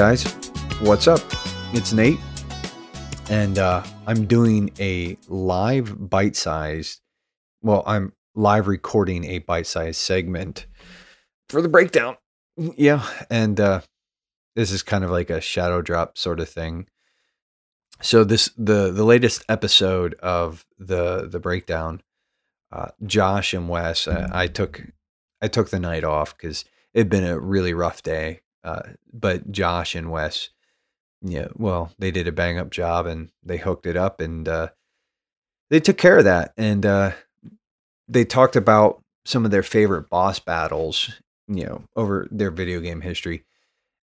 Guys, what's up? It's Nate, and uh, I'm doing a live bite sized, well, I'm live recording a bite sized segment for the breakdown. Yeah, and uh, this is kind of like a shadow drop sort of thing. So this the the latest episode of the the breakdown, uh, Josh and Wes, uh, I took I took the night off because it'd been a really rough day. Uh, but Josh and Wes, yeah, well, they did a bang up job and they hooked it up and uh, they took care of that. And uh, they talked about some of their favorite boss battles, you know, over their video game history.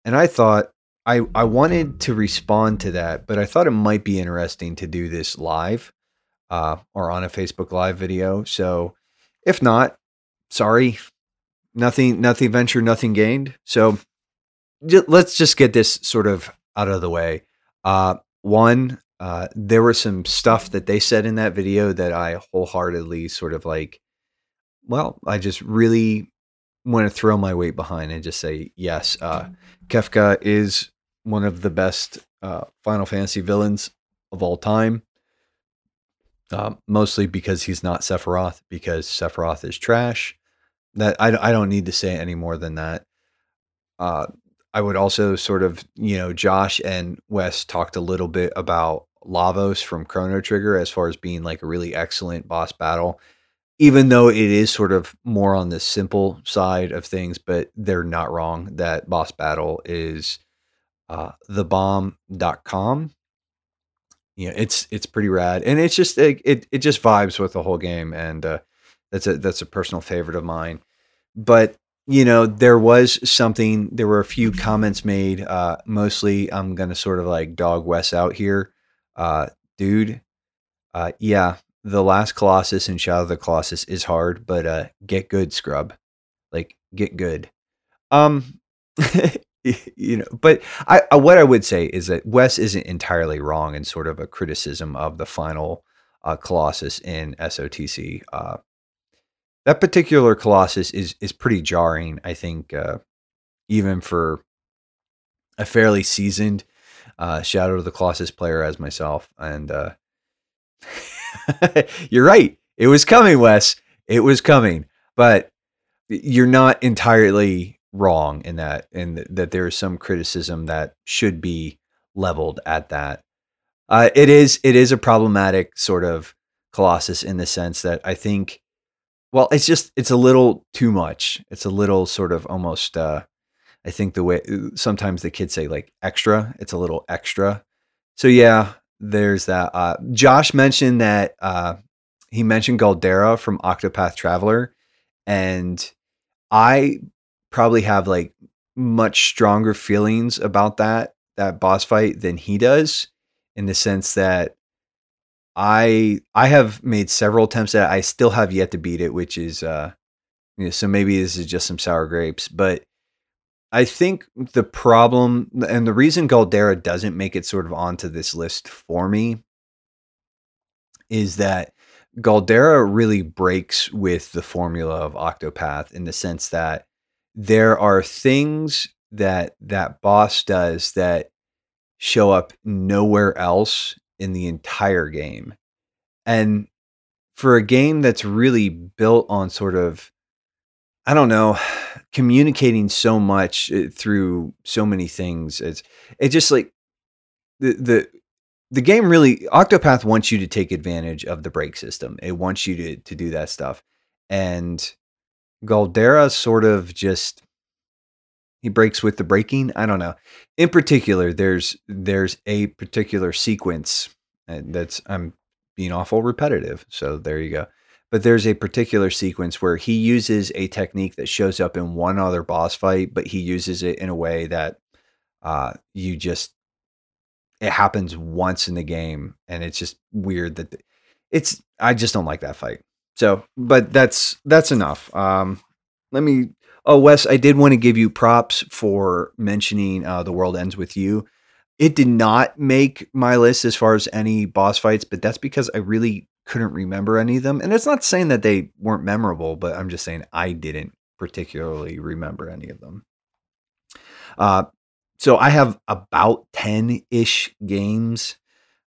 And I thought I, I wanted to respond to that, but I thought it might be interesting to do this live uh, or on a Facebook Live video. So if not, sorry, nothing, nothing ventured, nothing gained. So let's just get this sort of out of the way. Uh, one, uh, there was some stuff that they said in that video that I wholeheartedly sort of like, well, I just really want to throw my weight behind and just say, yes, uh, Kefka is one of the best uh, Final Fantasy villains of all time. Uh, mostly because he's not Sephiroth, because Sephiroth is trash. That I, I don't need to say any more than that. I would also sort of, you know, Josh and Wes talked a little bit about Lavos from Chrono Trigger as far as being like a really excellent boss battle, even though it is sort of more on the simple side of things, but they're not wrong. That boss battle is uh, thebomb.com. You know, it's it's pretty rad, and it's just it it, it just vibes with the whole game, and uh, that's a that's a personal favorite of mine. But you know, there was something. There were a few comments made. Uh, mostly, I'm gonna sort of like dog Wes out here, uh, dude. Uh, yeah, the last Colossus and Shadow of the Colossus is hard, but uh, get good, scrub. Like get good. Um, you know, but I, I, what I would say is that Wes isn't entirely wrong in sort of a criticism of the final uh, Colossus in SOTC. Uh, that particular Colossus is is pretty jarring. I think uh, even for a fairly seasoned uh, Shadow of the Colossus player as myself, and uh, you're right, it was coming, Wes. It was coming, but you're not entirely wrong in that and th- that there is some criticism that should be leveled at that uh, it is it is a problematic sort of colossus in the sense that i think well it's just it's a little too much. It's a little sort of almost uh i think the way sometimes the kids say like extra. It's a little extra. So yeah there's that uh josh mentioned that uh he mentioned Galdera from octopath traveler and i probably have like much stronger feelings about that that boss fight than he does in the sense that I I have made several attempts at it. I still have yet to beat it, which is uh you know, so maybe this is just some sour grapes, but I think the problem and the reason Galdera doesn't make it sort of onto this list for me is that Galdera really breaks with the formula of Octopath in the sense that there are things that that boss does that show up nowhere else in the entire game. And for a game that's really built on sort of I don't know, communicating so much eh, through so many things. It's it just like the the the game really Octopath wants you to take advantage of the break system. It wants you to to do that stuff. And Galdera sort of just he breaks with the breaking. I don't know. In particular, there's there's a particular sequence that's I'm being awful repetitive. So there you go. But there's a particular sequence where he uses a technique that shows up in one other boss fight, but he uses it in a way that uh, you just it happens once in the game, and it's just weird that the, it's. I just don't like that fight. So, but that's that's enough. Um, let me. Oh, Wes, I did want to give you props for mentioning uh, the world ends with you. It did not make my list as far as any boss fights, but that's because I really couldn't remember any of them. And it's not saying that they weren't memorable, but I'm just saying I didn't particularly remember any of them. Uh, so I have about 10 ish games,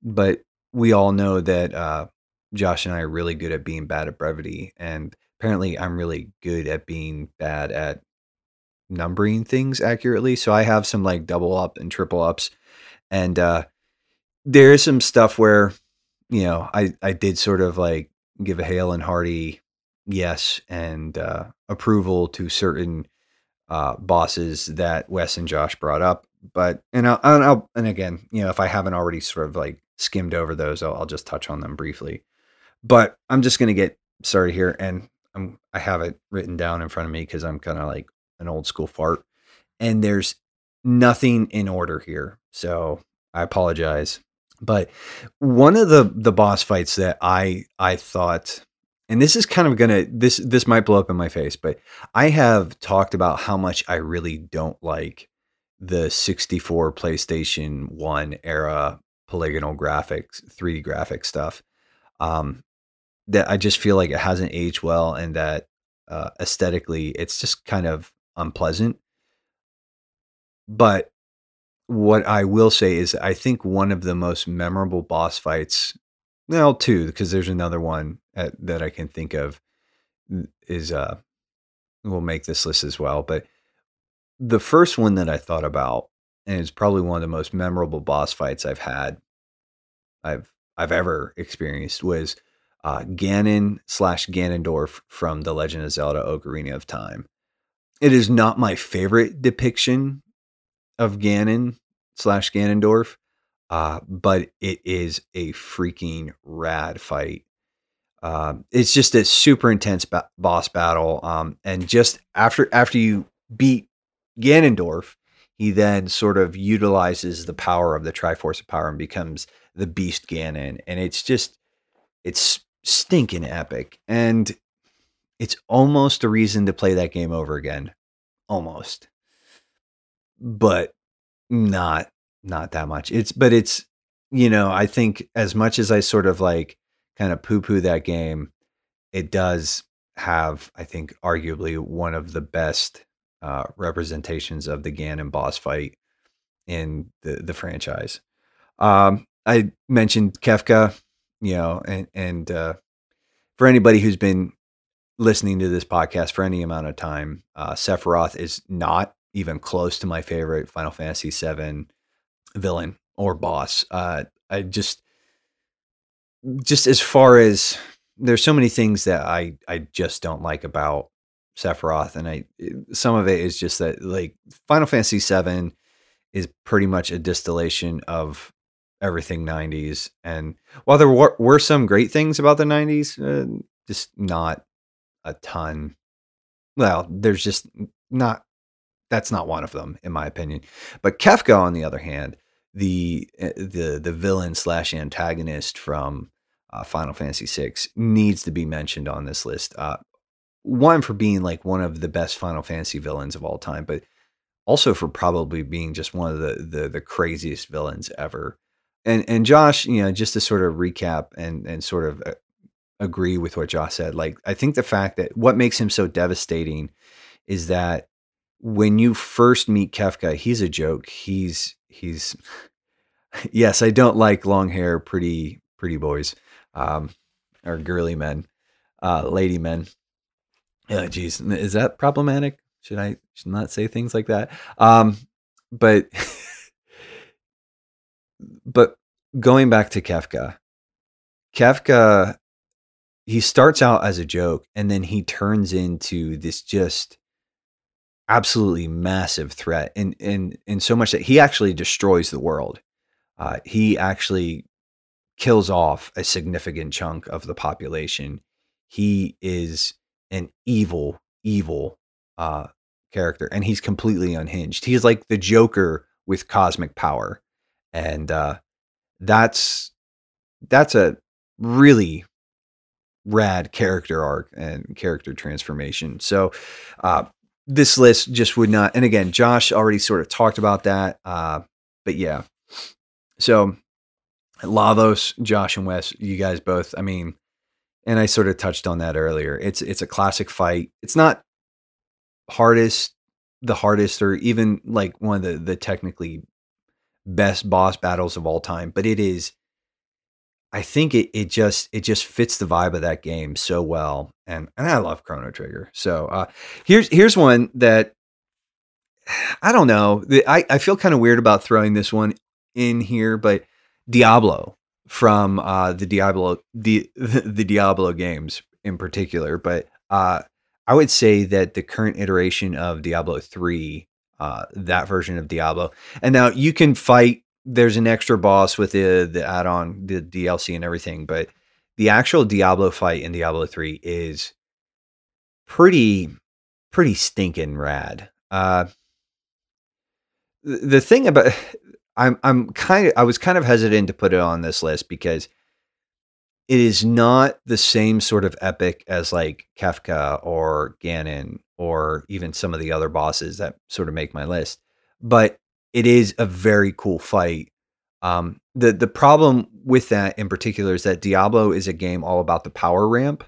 but we all know that uh, Josh and I are really good at being bad at brevity. And apparently, I'm really good at being bad at numbering things accurately. So I have some like double up and triple ups. And uh, there is some stuff where, you know, I, I did sort of like give a hail and hearty yes and uh, approval to certain uh, bosses that Wes and Josh brought up. But and I'll, and I'll and again, you know, if I haven't already sort of like skimmed over those, I'll, I'll just touch on them briefly. But I'm just gonna get started here, and I'm I have it written down in front of me because I'm kind of like an old school fart, and there's nothing in order here, so I apologize. But one of the the boss fights that I I thought and this is kind of gonna this this might blow up in my face, but I have talked about how much I really don't like the 64 PlayStation 1 era polygonal graphics, 3D graphic stuff. Um, that I just feel like it hasn't aged well and that uh, aesthetically it's just kind of unpleasant. But what I will say is I think one of the most memorable boss fights well, two, because there's another one at, that I can think of is uh we'll make this list as well. But the first one that I thought about, and it's probably one of the most memorable boss fights I've had, I've I've ever experienced, was uh, Ganon slash Ganondorf from The Legend of Zelda: Ocarina of Time. It is not my favorite depiction of Ganon slash Ganondorf, uh, but it is a freaking rad fight. Uh, it's just a super intense ba- boss battle. Um, and just after after you beat Ganondorf, he then sort of utilizes the power of the Triforce of Power and becomes the Beast Ganon. And it's just it's stinking epic. And it's almost a reason to play that game over again. Almost. But not not that much. It's but it's you know, I think as much as I sort of like kind of poo poo that game, it does have, I think, arguably one of the best uh, representations of the Ganon boss fight in the the franchise. Um, I mentioned Kefka, you know, and and uh, for anybody who's been listening to this podcast for any amount of time, uh, Sephiroth is not even close to my favorite Final Fantasy VII villain or boss. Uh, I just, just as far as there's so many things that I I just don't like about Sephiroth, and I some of it is just that like Final Fantasy VII is pretty much a distillation of everything 90s, and while there were, were some great things about the 90s, uh, just not a ton. Well, there's just not. That's not one of them, in my opinion. But Kefka, on the other hand, the eh, the the villain slash antagonist from uh, Final Fantasy VI needs to be mentioned on this list. Uh, one for being like one of the best Final Fantasy villains of all time, but also for probably being just one of the the, the craziest villains ever. And and Josh, you know, just to sort of recap and and sort of uh, agree with what Josh said, like I think the fact that what makes him so devastating is that when you first meet Kefka, he's a joke. He's he's yes, I don't like long hair, pretty pretty boys, um, or girly men, uh, lady men. Yeah, geez, is that problematic? Should I should not say things like that? Um, but but going back to Kefka, Kefka, he starts out as a joke and then he turns into this just absolutely massive threat and and in so much that he actually destroys the world. Uh, he actually kills off a significant chunk of the population. He is an evil evil uh, character and he's completely unhinged. He's like the joker with cosmic power and uh, that's that's a really rad character arc and character transformation so uh, this list just would not. And again, Josh already sort of talked about that. Uh, but yeah, so Lavos, Josh, and Wes, you guys both. I mean, and I sort of touched on that earlier. It's it's a classic fight. It's not hardest the hardest or even like one of the the technically best boss battles of all time, but it is I think it it just it just fits the vibe of that game so well. And and I love Chrono Trigger. So uh here's here's one that I don't know. I, I feel kind of weird about throwing this one in here, but Diablo from uh, the Diablo the the Diablo games in particular. But uh, I would say that the current iteration of Diablo three, uh, that version of Diablo, and now you can fight. There's an extra boss with the the add on the DLC and everything, but the actual Diablo fight in Diablo three is pretty pretty stinking rad. Uh, the thing about I'm I'm kind of I was kind of hesitant to put it on this list because it is not the same sort of epic as like Kefka or Ganon or even some of the other bosses that sort of make my list, but it is a very cool fight. Um, the the problem with that in particular is that Diablo is a game all about the power ramp,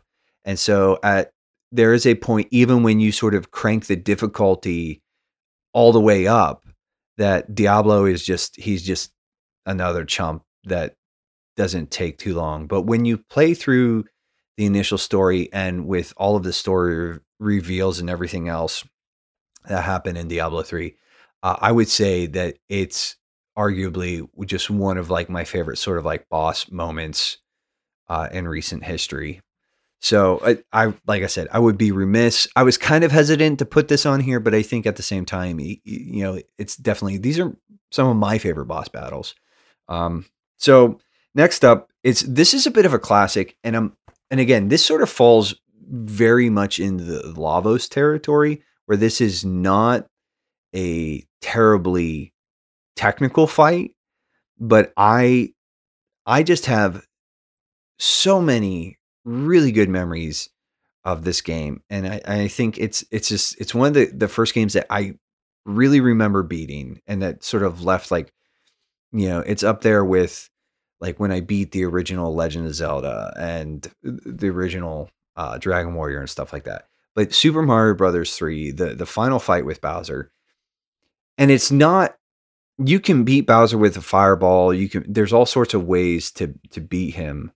and so at there is a point even when you sort of crank the difficulty all the way up that Diablo is just he's just another chump that doesn't take too long. But when you play through the initial story and with all of the story reveals and everything else that happened in Diablo 3, uh, I would say that it's arguably just one of like my favorite sort of like boss moments uh, in recent history. So I, I, like I said, I would be remiss. I was kind of hesitant to put this on here, but I think at the same time, you, you know, it's definitely these are some of my favorite boss battles. Um, so next up, it's this is a bit of a classic, and I'm and again, this sort of falls very much in the Lavos territory, where this is not a terribly technical fight, but I I just have so many really good memories of this game, and I, I think it's it's just it's one of the the first games that I really remember beating, and that sort of left like you know it's up there with like when I beat the original Legend of Zelda and the original uh, Dragon Warrior and stuff like that. But Super Mario Brothers 3, the the final fight with Bowser, and it's not you can beat Bowser with a fireball. You can there's all sorts of ways to to beat him.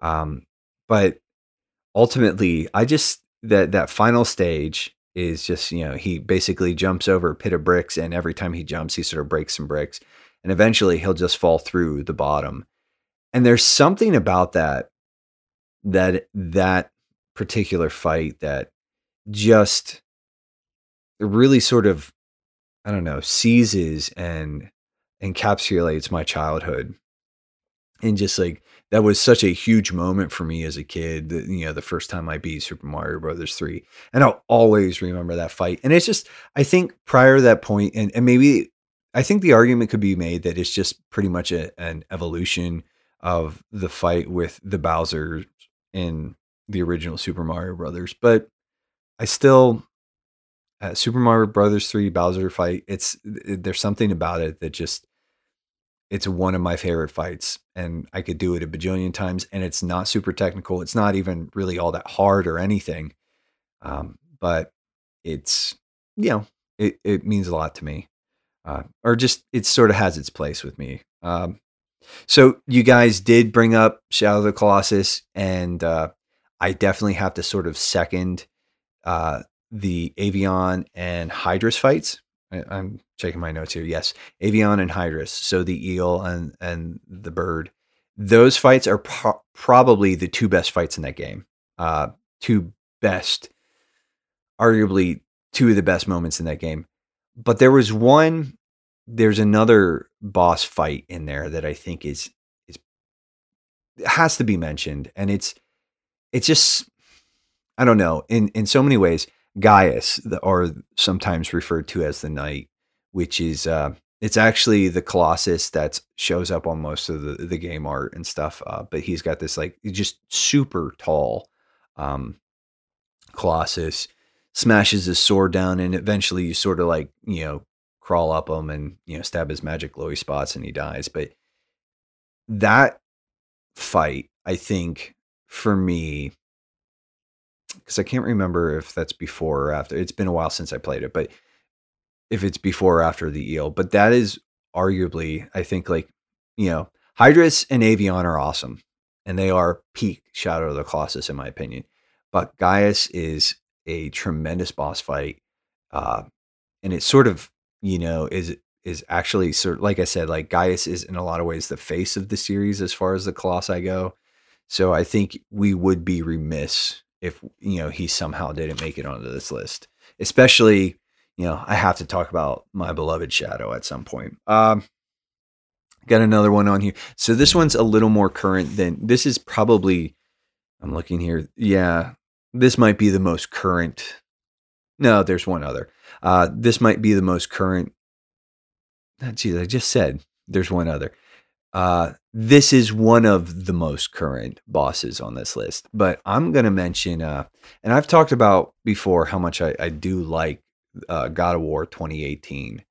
Um, but ultimately, I just that that final stage is just you know he basically jumps over a pit of bricks, and every time he jumps, he sort of breaks some bricks, and eventually he'll just fall through the bottom. And there's something about that that that particular fight that just really sort of I don't know seizes and encapsulates my childhood. And just like that was such a huge moment for me as a kid you know the first time i beat super mario brothers 3 and i'll always remember that fight. And it's just i think prior to that point and, and maybe i think the argument could be made that it's just pretty much a, an evolution of the fight with the bowser in the original super mario brothers but i still uh, super mario brothers 3 bowser fight it's it, there's something about it that just it's one of my favorite fights and I could do it a bajillion times and it's not super technical. It's not even really all that hard or anything. Um, but it's, you know, it, it means a lot to me. Uh, or just it sort of has its place with me. Um, so you guys did bring up Shadow of the Colossus, and uh, I definitely have to sort of second uh, the Avion and Hydrus fights. I, am checking my notes here. Yes, Avion and Hydrus. So the eel and and the bird. Those fights are pro- probably the two best fights in that game. Uh, two best, arguably two of the best moments in that game. But there was one. There's another boss fight in there that I think is is has to be mentioned, and it's it's just I don't know in in so many ways Gaius, or sometimes referred to as the Knight, which is uh, it's actually the Colossus that shows up on most of the, the game art and stuff. Uh, but he's got this like just super tall um, Colossus, smashes his sword down, and eventually you sort of like you know crawl up him and you know stab his magic glowy spots, and he dies. But that fight, I think, for me because I can't remember if that's before or after. It's been a while since I played it, but if it's before or after the eel, but that is arguably, I think, like, you know, Hydrus and Avion are awesome and they are peak Shadow of the Colossus, in my opinion. But Gaius is a tremendous boss fight. Uh, and it sort of, you know, is is actually sort of, like I said, like Gaius is in a lot of ways the face of the series as far as the Colossi go. So I think we would be remiss if you know he somehow didn't make it onto this list. Especially, you know, I have to talk about my beloved Shadow at some point. Um, got another one on here. So this one's a little more current than this is probably. I'm looking here. Yeah, this might be the most current. No, there's one other. Uh, this might be the most current. Geez, I just said there's one other. Uh, this is one of the most current bosses on this list, but I'm going to mention, uh, and I've talked about before how much I, I do like uh, God of War 2018,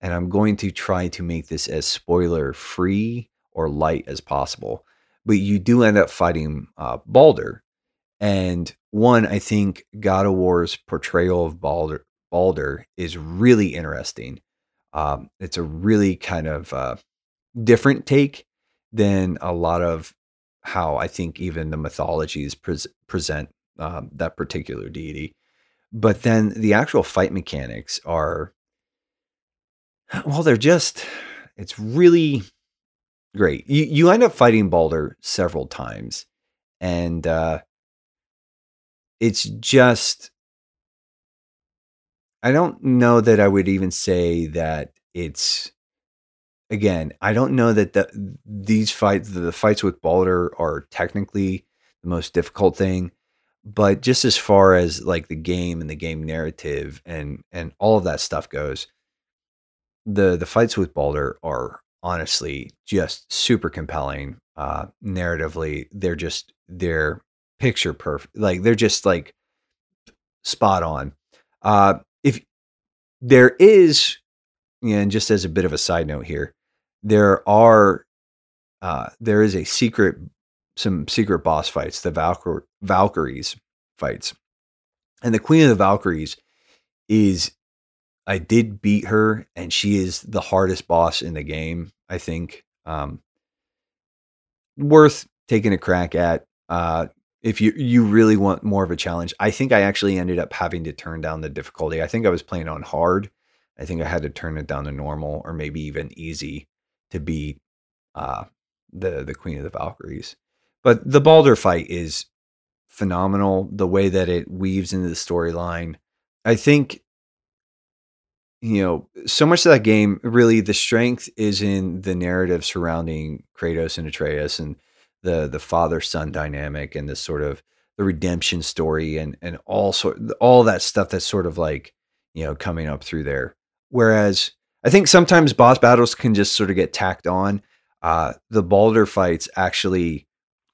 and I'm going to try to make this as spoiler free or light as possible. But you do end up fighting uh, Baldur, and one, I think God of War's portrayal of Baldur, Baldur is really interesting. Um, it's a really kind of uh, different take than a lot of how I think even the mythologies pre- present um, that particular deity. But then the actual fight mechanics are, well, they're just, it's really great. You, you end up fighting Baldur several times, and uh, it's just, I don't know that I would even say that it's again, I don't know that the, these fights, the fights with Baldur are technically the most difficult thing, but just as far as like the game and the game narrative and and all of that stuff goes, the the fights with Baldur are honestly just super compelling. Uh, narratively, they're just they're picture perfect. Like they're just like spot on. Uh, there is and just as a bit of a side note here, there are uh, there is a secret some secret boss fights, the Valkyr- Valkyries fights, and the Queen of the Valkyries is I did beat her, and she is the hardest boss in the game. I think um, worth taking a crack at. Uh, if you you really want more of a challenge, I think I actually ended up having to turn down the difficulty. I think I was playing on hard I think I had to turn it down to normal or maybe even easy to beat uh, the the Queen of the Valkyries. But the Baldur fight is phenomenal. The way that it weaves into the storyline, I think. You know, so much of that game, really, the strength is in the narrative surrounding Kratos and Atreus, and the the father son dynamic, and the sort of the redemption story, and and all sort all that stuff that's sort of like you know coming up through there. Whereas I think sometimes boss battles can just sort of get tacked on. Uh, the Baldur fights actually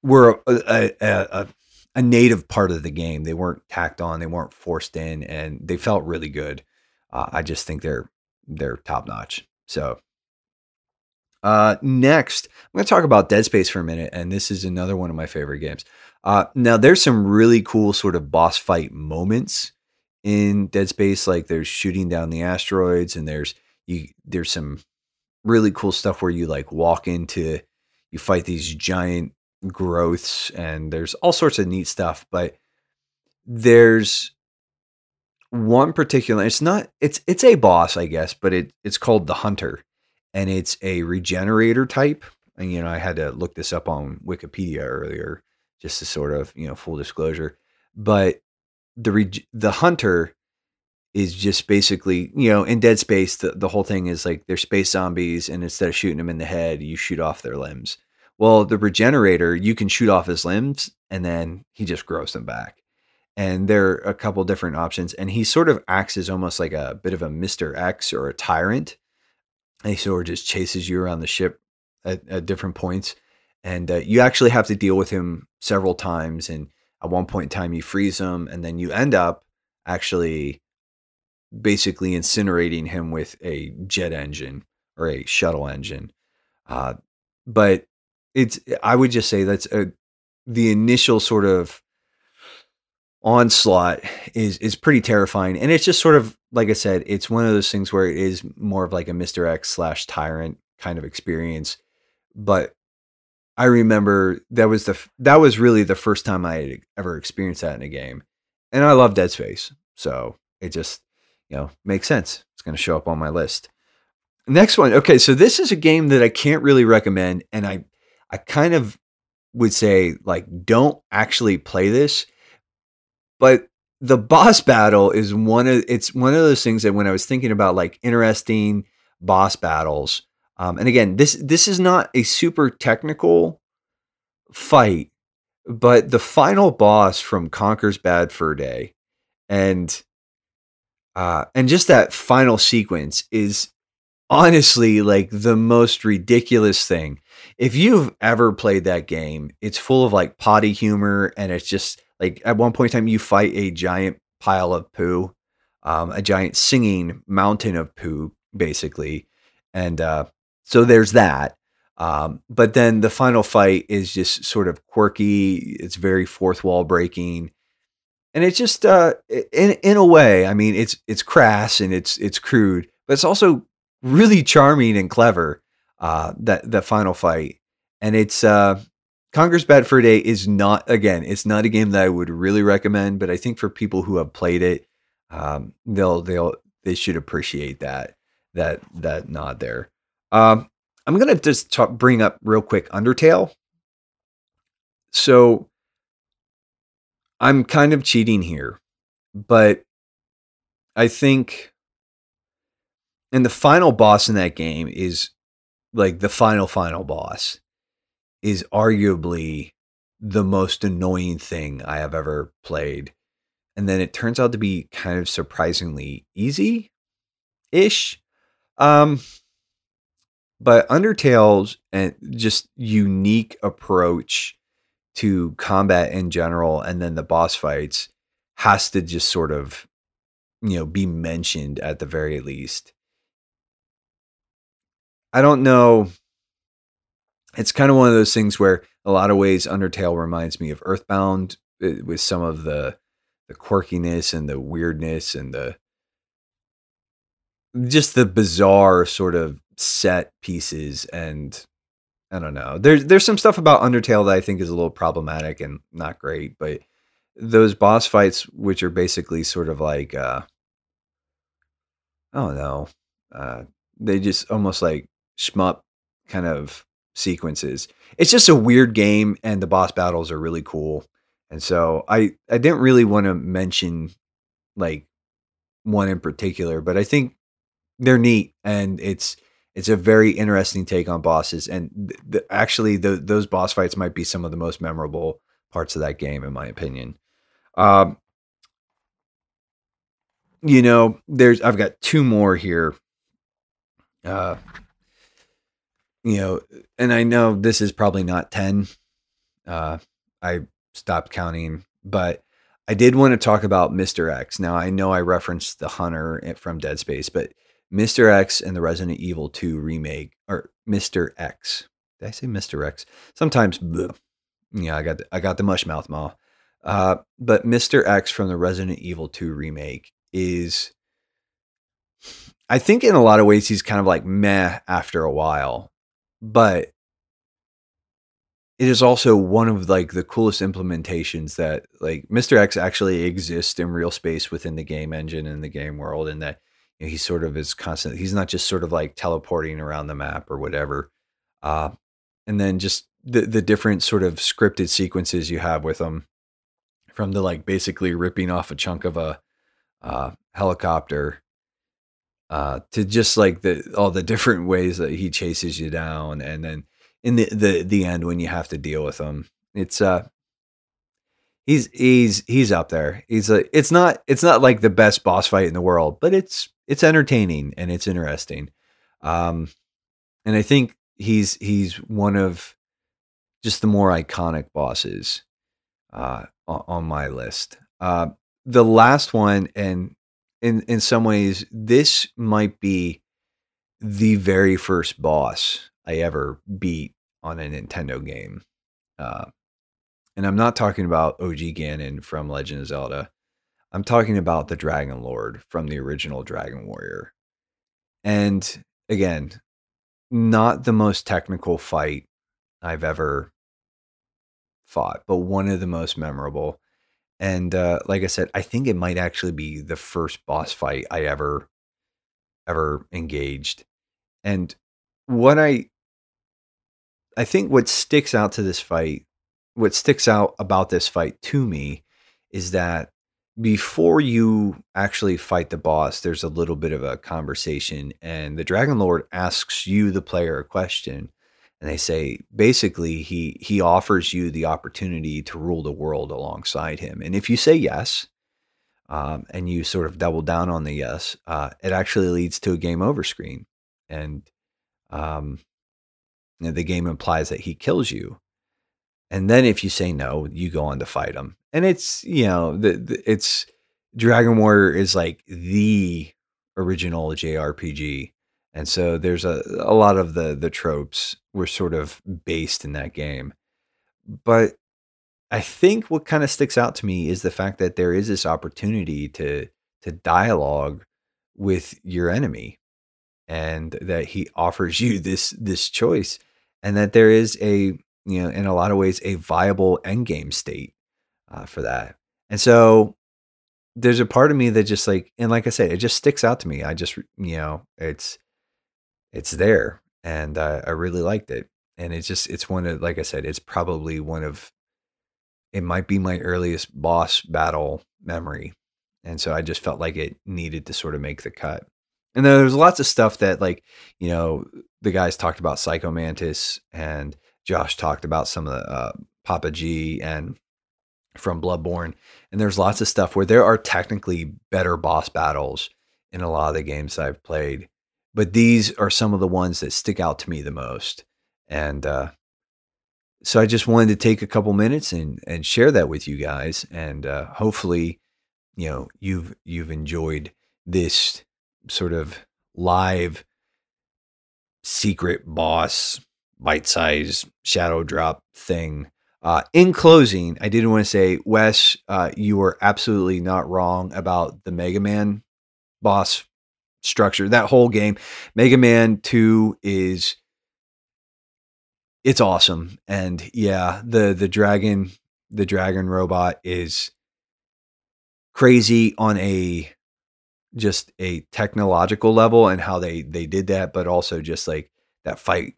were a, a, a, a, native part of the game. They weren't tacked on, they weren't forced in, and they felt really good. Uh, I just think they're they're top notch. So uh, next, I'm going to talk about Dead Space for a minute, and this is another one of my favorite games. Uh, now, there's some really cool sort of boss fight moments in Dead Space. Like there's shooting down the asteroids, and there's you there's some really cool stuff where you like walk into you fight these giant growths, and there's all sorts of neat stuff. But there's one particular it's not it's it's a boss i guess but it it's called the hunter and it's a regenerator type. And you know i had to look this up on wikipedia earlier just to sort of you know full disclosure. But the re- the hunter is just basically you know in dead space the, the whole thing is like they're space zombies and instead of shooting them in the head you shoot off their limbs. Well the regenerator you can shoot off his limbs and then he just grows them back. And there are a couple different options and he sort of acts as almost like a bit of a mr x or a tyrant and he sort of just chases you around the ship at, at different points and uh, you actually have to deal with him several times and at one point in time you freeze him and then you end up actually basically incinerating him with a jet engine or a shuttle engine. Uh, but it's i would just say that's a, the initial sort of onslaught is is pretty terrifying, and it's just sort of like I said, it's one of those things where it is more of like a Mister X slash Tyrant kind of experience, but I remember that was the that was really the first time I had ever experienced that in a game, and I love Dead Space, so it just you know makes sense. It's going to show up on my list. Next one, okay, so this is a game that I can't really recommend, and I I kind of would say like don't actually play this, but the boss battle is one of it's one of those things that when I was thinking about like interesting boss battles um, and again, this this is not a super technical fight, but the final boss from Conker's Bad Fur Day, and uh, and just that final sequence is honestly like the most ridiculous thing. If you've ever played that game, it's full of like potty humor, and it's just like at one point in time you fight a giant pile of poo, um, a giant singing mountain of poo, basically, and uh, so there's that. Um, but then the final fight is just sort of quirky. It's very fourth wall breaking, and it's just uh, in in a way. I mean, it's it's crass and it's it's crude, but it's also really charming and clever. Uh, that that final fight, and it's uh, Conker's Bad Fur Day is not again. It's not a game that I would really recommend, but I think for people who have played it, um, they'll they'll they should appreciate that that that nod there. Um, I'm gonna just talk, bring up real quick Undertale. So I'm kind of cheating here, but I think, and the final boss in that game is like the final final boss is arguably the most annoying thing I have ever played. And then it turns out to be kind of surprisingly easy ish. Um, but Undertale's and just unique approach to combat in general and then the boss fights has to just sort of you know be mentioned at the very least. I don't know it's kind of one of those things where a lot of ways Undertale reminds me of Earthbound eh, with some of the the quirkiness and the weirdness and the just the bizarre sort of set pieces and I don't know. There's there's some stuff about Undertale that I think is a little problematic and not great, but those boss fights, which are basically sort of like uh, I don't know, uh, they just almost like shmup kind of sequences. It's just a weird game, and the boss battles are really cool. And so I I didn't really want to mention like one in particular, but I think they're neat and it's it's a very interesting take on bosses, and th- th- actually, the, those boss fights might be some of the most memorable parts of that game, in my opinion. Um, you know, there's I've got two more here. Uh, you know, and I know this is probably not ten. Uh, I stopped counting, but I did want to talk about Mr. X. Now I know I referenced the hunter eh, from Dead Space, but Mr. X and the Resident Evil 2 remake, or Mr. X. Did I say Mr. X? Sometimes, bleh. yeah, I got the, I got the mush mouth ma. Uh, but Mr. X from the Resident Evil 2 remake is, I think, in a lot of ways, he's kind of like meh after a while, but it is also one of like the coolest implementations that like Mr. X actually exists in real space within the game engine and the game world, and that you know, he sort of is constant. He's not just sort of like teleporting around the map or whatever. Uh, and then just the the different sort of scripted sequences you have with him, from the like basically ripping off a chunk of a uh, helicopter, uh, to just like the all the different ways that he chases you down, and then in the the the end when you have to deal with him, it's uh he's he's he's up there. He's a it's not it's not like the best boss fight in the world, but it's it's entertaining and it's interesting. Um, and I think he's he's one of just the more iconic bosses uh, on my list. Uh, the last one, and in in some ways, this might be the very first boss I ever beat on a Nintendo game, uh, And I'm not talking about OG Ganon from Legend of Zelda. I'm talking about the Dragon Lord from the original Dragon Warrior. And again, not the most technical fight I've ever fought, but one of the most memorable. And uh, like I said, I think it might actually be the first boss fight I ever ever engaged. And what I I think what sticks out to this fight, what sticks out about this fight to me is that before you actually fight the boss, there's a little bit of a conversation, and the Dragon Lord asks you, the player, a question. And they say basically he he offers you the opportunity to rule the world alongside him. And if you say yes, um, and you sort of double down on the yes, uh, it actually leads to a game over screen. And um, the game implies that he kills you. And then if you say no, you go on to fight him. And it's, you know, the, the it's Dragon Warrior is like the original JRPG. And so there's a, a lot of the the tropes were sort of based in that game. But I think what kind of sticks out to me is the fact that there is this opportunity to to dialogue with your enemy and that he offers you this this choice and that there is a you know in a lot of ways a viable end game state uh, for that and so there's a part of me that just like and like i said it just sticks out to me i just you know it's it's there and i really liked it and it's just it's one of like i said it's probably one of it might be my earliest boss battle memory and so i just felt like it needed to sort of make the cut and then there's lots of stuff that like you know the guys talked about Psycho Mantis and Josh talked about some of the uh, Papa G and from Bloodborne. And there's lots of stuff where there are technically better boss battles in a lot of the games I've played. But these are some of the ones that stick out to me the most. And uh, so I just wanted to take a couple minutes and, and share that with you guys. And uh, hopefully, you know, you've you've enjoyed this sort of live secret boss bite size shadow drop thing. Uh, in closing, I did want to say, Wes, uh, you were absolutely not wrong about the Mega Man boss structure. That whole game, Mega Man 2 is it's awesome. And yeah, the the dragon, the dragon robot is crazy on a just a technological level and how they they did that, but also just like that fight.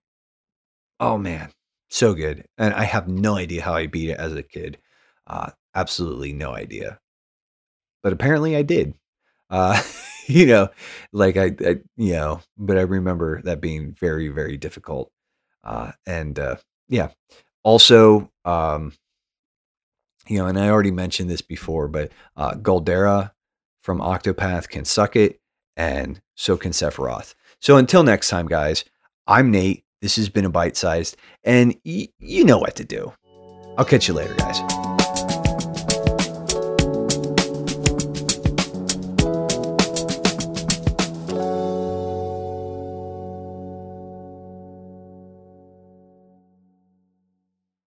Oh man, so good. And I have no idea how I beat it as a kid. Uh, absolutely no idea. But apparently I did. Uh, you know, like I, I, you know, but I remember that being very, very difficult. Uh, and uh, yeah, also, um, you know, and I already mentioned this before, but uh, Galdera from Octopath can suck it, and so can Sephiroth. So until next time, guys, I'm Nate. This has been a bite sized, and y- you know what to do. I'll catch you later, guys.